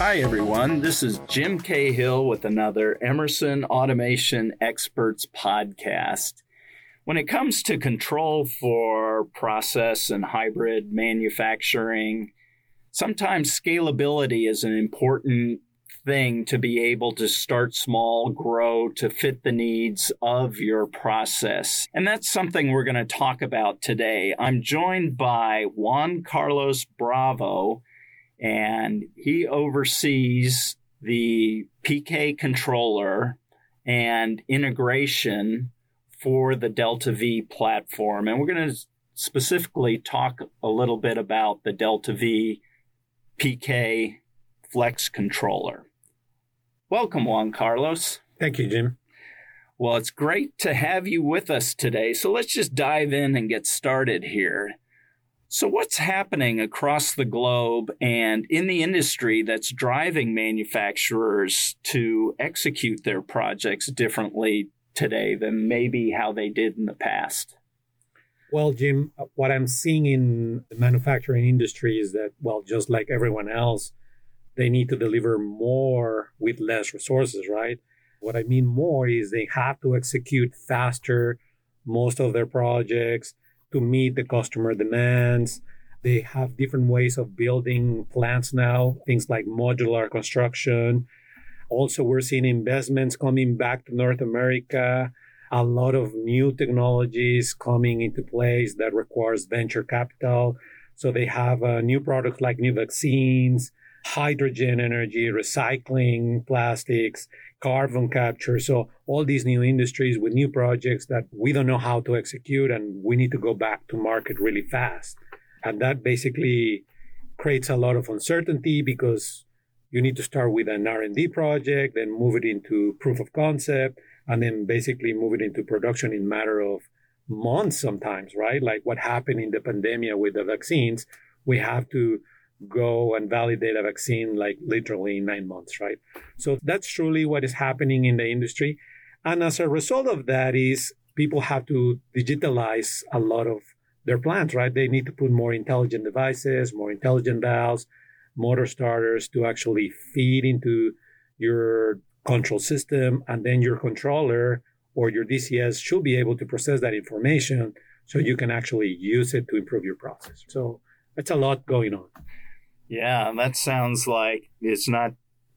Hi, everyone. This is Jim Cahill with another Emerson Automation Experts podcast. When it comes to control for process and hybrid manufacturing, sometimes scalability is an important thing to be able to start small, grow to fit the needs of your process. And that's something we're going to talk about today. I'm joined by Juan Carlos Bravo and he oversees the PK controller and integration for the Delta V platform. And we're going to specifically talk a little bit about the Delta V PK Flex controller. Welcome, Juan Carlos. Thank you, Jim. Well, it's great to have you with us today. So let's just dive in and get started here. So, what's happening across the globe and in the industry that's driving manufacturers to execute their projects differently today than maybe how they did in the past? Well, Jim, what I'm seeing in the manufacturing industry is that, well, just like everyone else, they need to deliver more with less resources, right? What I mean more is they have to execute faster most of their projects to meet the customer demands. They have different ways of building plants now, things like modular construction. Also, we're seeing investments coming back to North America, a lot of new technologies coming into place that requires venture capital. So they have uh, new products like new vaccines, hydrogen energy, recycling, plastics, carbon capture. So all these new industries with new projects that we don't know how to execute and we need to go back to market really fast. And that basically creates a lot of uncertainty because you need to start with an R&D project, then move it into proof of concept, and then basically move it into production in matter of months sometimes, right? Like what happened in the pandemic with the vaccines. We have to go and validate a vaccine like literally in nine months, right? So that's truly what is happening in the industry. And as a result of that is people have to digitalize a lot of their plants, right? They need to put more intelligent devices, more intelligent valves, motor starters to actually feed into your control system. And then your controller or your DCS should be able to process that information so you can actually use it to improve your process. So it's a lot going on. Yeah, that sounds like it's not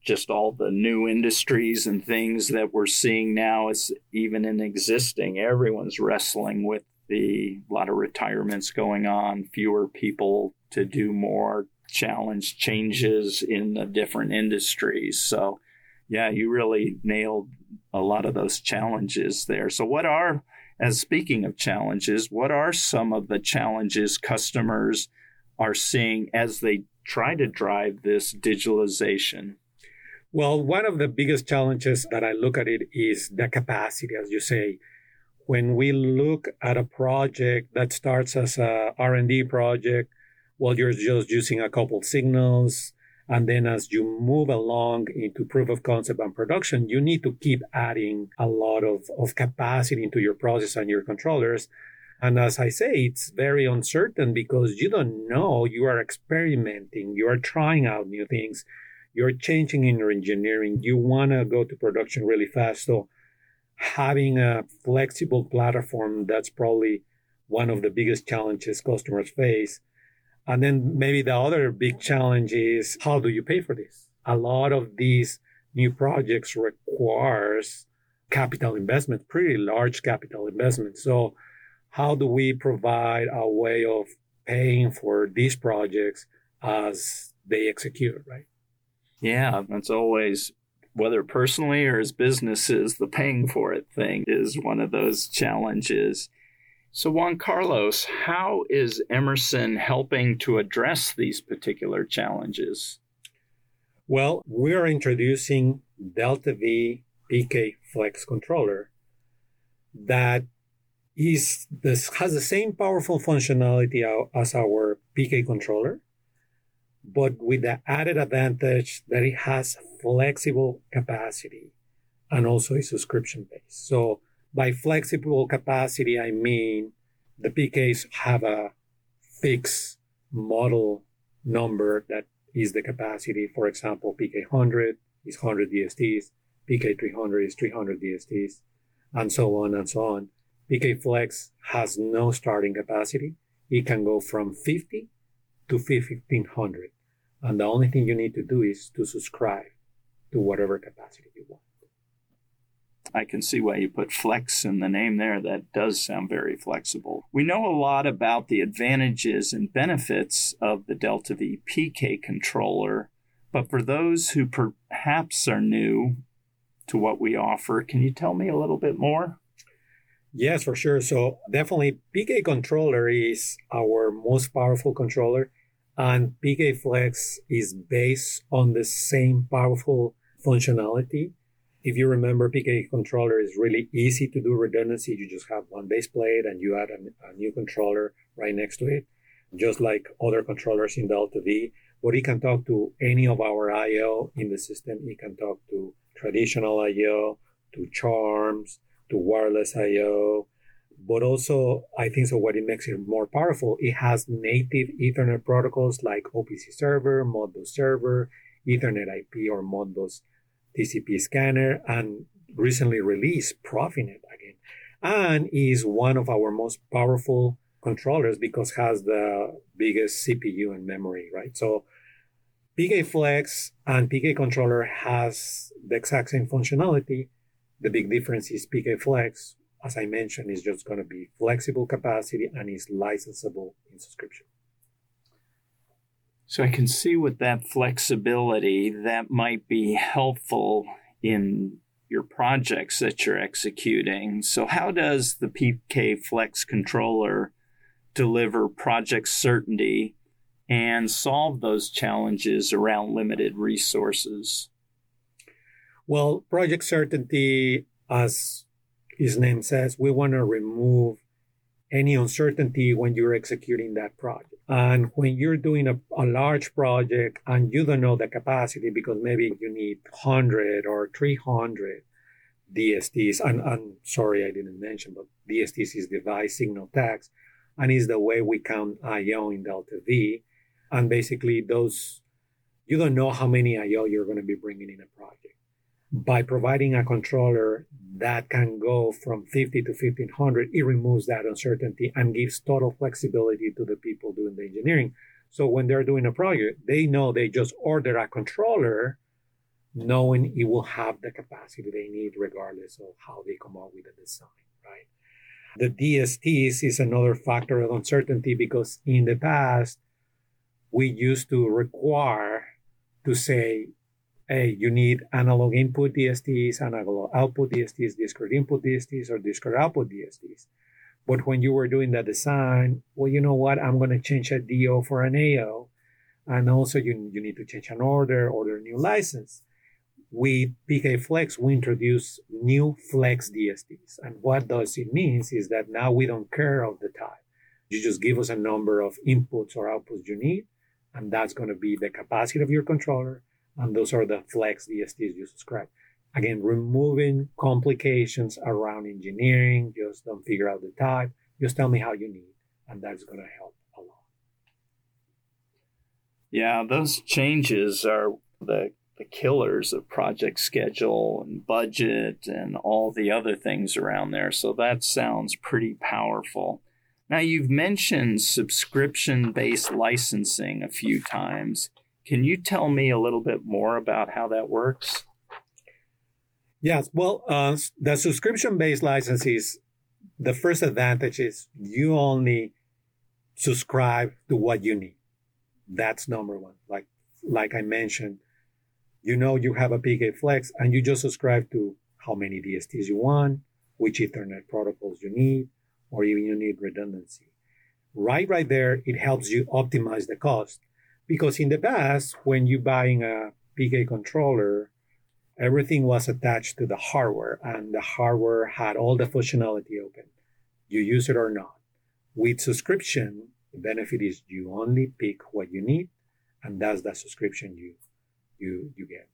just all the new industries and things that we're seeing now. It's even in existing. Everyone's wrestling with the lot of retirements going on, fewer people to do more challenge changes in the different industries. So, yeah, you really nailed a lot of those challenges there. So, what are, as speaking of challenges, what are some of the challenges customers are seeing as they try to drive this digitalization? Well, one of the biggest challenges that I look at it is the capacity, as you say. When we look at a project that starts as a R&D project, well, you're just using a couple signals. And then as you move along into proof of concept and production, you need to keep adding a lot of, of capacity into your process and your controllers. And as I say, it's very uncertain because you don't know. You are experimenting, you are trying out new things, you're changing in your engineering, you want to go to production really fast. So, having a flexible platform, that's probably one of the biggest challenges customers face. And then maybe the other big challenge is how do you pay for this? A lot of these new projects requires capital investment, pretty large capital investment. So how do we provide a way of paying for these projects as they execute, right? Yeah, that's always whether personally or as businesses, the paying for it thing is one of those challenges. So, Juan Carlos, how is Emerson helping to address these particular challenges? Well, we're introducing Delta V PK Flex controller that is this has the same powerful functionality as our PK controller, but with the added advantage that it has flexible capacity and also is subscription based. So by flexible capacity, I mean the PKs have a fixed model number that is the capacity. For example, PK100 is 100 DSTs, PK300 is 300 DSTs, and so on and so on. PK Flex has no starting capacity. It can go from 50 to 1500. And the only thing you need to do is to subscribe to whatever capacity you want. I can see why you put flex in the name there. That does sound very flexible. We know a lot about the advantages and benefits of the Delta V PK controller, but for those who perhaps are new to what we offer, can you tell me a little bit more? Yes, for sure. So definitely PK controller is our most powerful controller and PK Flex is based on the same powerful functionality if you remember, PK controller is really easy to do redundancy. You just have one base plate and you add a, a new controller right next to it, just like other controllers in Delta V. But it can talk to any of our I/O in the system. It can talk to traditional I/O, to charms, to wireless I/O. But also, I think so. What it makes it more powerful, it has native Ethernet protocols like OPC server, Modbus server, Ethernet IP, or Modbus TCP scanner and recently released Profinet again, and is one of our most powerful controllers because has the biggest CPU and memory, right? So PK Flex and PK controller has the exact same functionality. The big difference is PK Flex, as I mentioned, is just going to be flexible capacity and is licensable in subscription. So I can see with that flexibility that might be helpful in your projects that you're executing. So how does the PK Flex controller deliver project certainty and solve those challenges around limited resources? Well, project certainty, as his name says, we want to remove any uncertainty when you're executing that project. And when you're doing a, a large project and you don't know the capacity because maybe you need 100 or 300 DSTs, and I'm sorry I didn't mention, but DSTs is device signal tags, and is the way we count IO in Delta V. And basically, those you don't know how many IO you're going to be bringing in a project. By providing a controller that can go from 50 to 1500, it removes that uncertainty and gives total flexibility to the people doing the engineering. So when they're doing a project, they know they just order a controller knowing it will have the capacity they need regardless of how they come up with the design, right? The DSTs is another factor of uncertainty because in the past, we used to require to say hey, you need analog input DSTs, analog output DSTs, discrete input DSTs, or discrete output DSTs. But when you were doing the design, well, you know what? I'm going to change a DO for an AO. And also you, you need to change an order, order a new license. With PK Flex, we introduce new Flex DSTs. And what does it means is that now we don't care of the type. You just give us a number of inputs or outputs you need, and that's going to be the capacity of your controller and those are the flex DSTs you subscribe. Again, removing complications around engineering, just don't figure out the type, just tell me how you need, and that's going to help a lot. Yeah, those changes are the the killers of project schedule and budget and all the other things around there. So that sounds pretty powerful. Now, you've mentioned subscription based licensing a few times. Can you tell me a little bit more about how that works? Yes. Well, uh, the subscription based licenses, the first advantage is you only subscribe to what you need. That's number one. Like, like I mentioned, you know you have a PK Flex and you just subscribe to how many DSTs you want, which Ethernet protocols you need, or even you need redundancy. Right, right there, it helps you optimize the cost because in the past, when you buying a PK controller, everything was attached to the hardware and the hardware had all the functionality open. You use it or not. With subscription, the benefit is you only pick what you need and that's the subscription you you you get.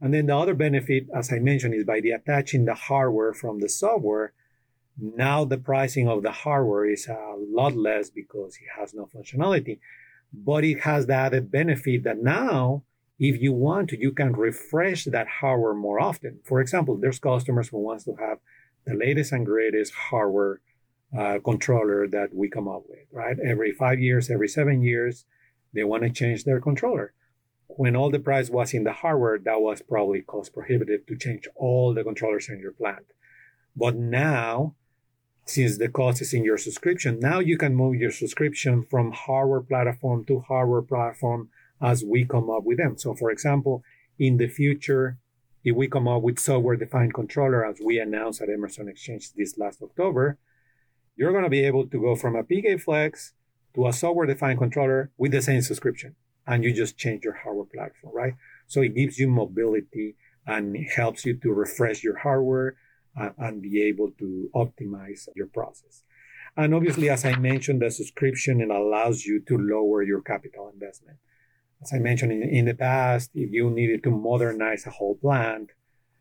And then the other benefit, as I mentioned, is by the attaching the hardware from the software, now the pricing of the hardware is a lot less because it has no functionality. But it has the added benefit that now, if you want to, you can refresh that hardware more often. For example, there's customers who wants to have the latest and greatest hardware uh, controller that we come up with, right? Every five years, every seven years, they want to change their controller. When all the price was in the hardware, that was probably cost prohibitive to change all the controllers in your plant. But now, since the cost is in your subscription, now you can move your subscription from hardware platform to hardware platform as we come up with them. So, for example, in the future, if we come up with software defined controller, as we announced at Emerson Exchange this last October, you're going to be able to go from a PK Flex to a software defined controller with the same subscription. And you just change your hardware platform, right? So it gives you mobility and helps you to refresh your hardware and, and be able to optimize your process. And obviously, as I mentioned, the subscription it allows you to lower your capital investment. As I mentioned in, in the past, if you needed to modernize a whole plant,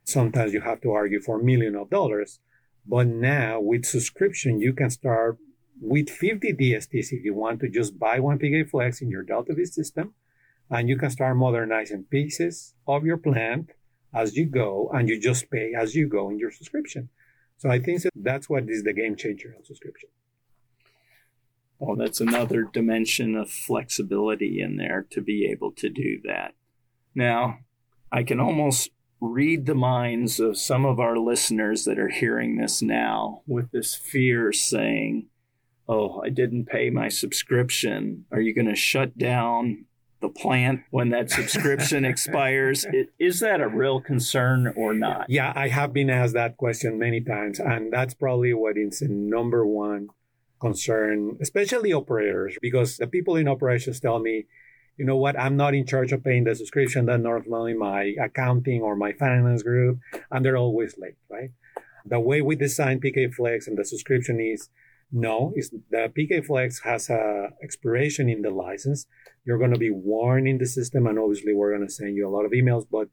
sometimes you have to argue for a million of dollars. But now with subscription, you can start with 50 DSTs if you want to just buy one PK Flex in your Delta V system, and you can start modernizing pieces of your plant as you go, and you just pay as you go in your subscription. So I think that's what is the game changer on subscription. Well, that's another dimension of flexibility in there to be able to do that. Now, I can almost read the minds of some of our listeners that are hearing this now with this fear saying, Oh, I didn't pay my subscription. Are you going to shut down the plant when that subscription expires. Is that a real concern or not? Yeah, I have been asked that question many times, and that's probably what is the number one concern, especially operators, because the people in operations tell me, you know what, I'm not in charge of paying the subscription. That's normally my accounting or my finance group, and they're always late, right? The way we design PK Flex and the subscription is no, is the PK Flex has a expiration in the license. You're going to be warned in the system, and obviously we're going to send you a lot of emails. But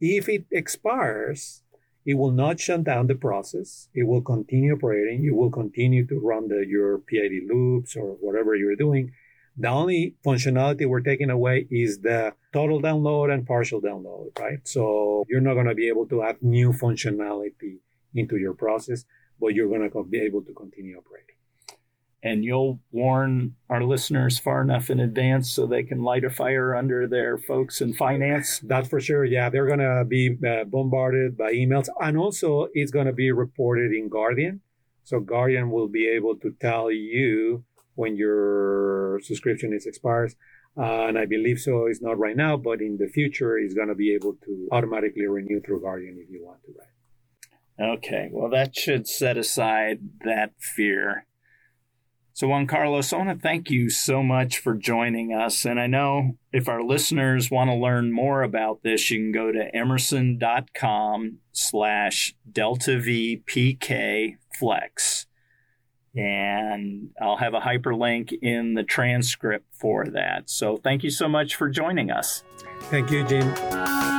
if it expires, it will not shut down the process. It will continue operating. You will continue to run the, your PID loops or whatever you're doing. The only functionality we're taking away is the total download and partial download, right? So you're not going to be able to add new functionality into your process, but you're going to be able to continue operating and you'll warn our listeners far enough in advance so they can light a fire under their folks in finance. That's for sure. Yeah, they're going to be uh, bombarded by emails. And also, it's going to be reported in Guardian. So, Guardian will be able to tell you when your subscription is expires. Uh, and I believe so. It's not right now, but in the future, it's going to be able to automatically renew through Guardian if you want to. Right? Okay. Well, that should set aside that fear so, Juan Carlos, I want to thank you so much for joining us. And I know if our listeners want to learn more about this, you can go to emerson.com slash delta V PK flex. And I'll have a hyperlink in the transcript for that. So, thank you so much for joining us. Thank you, Jim.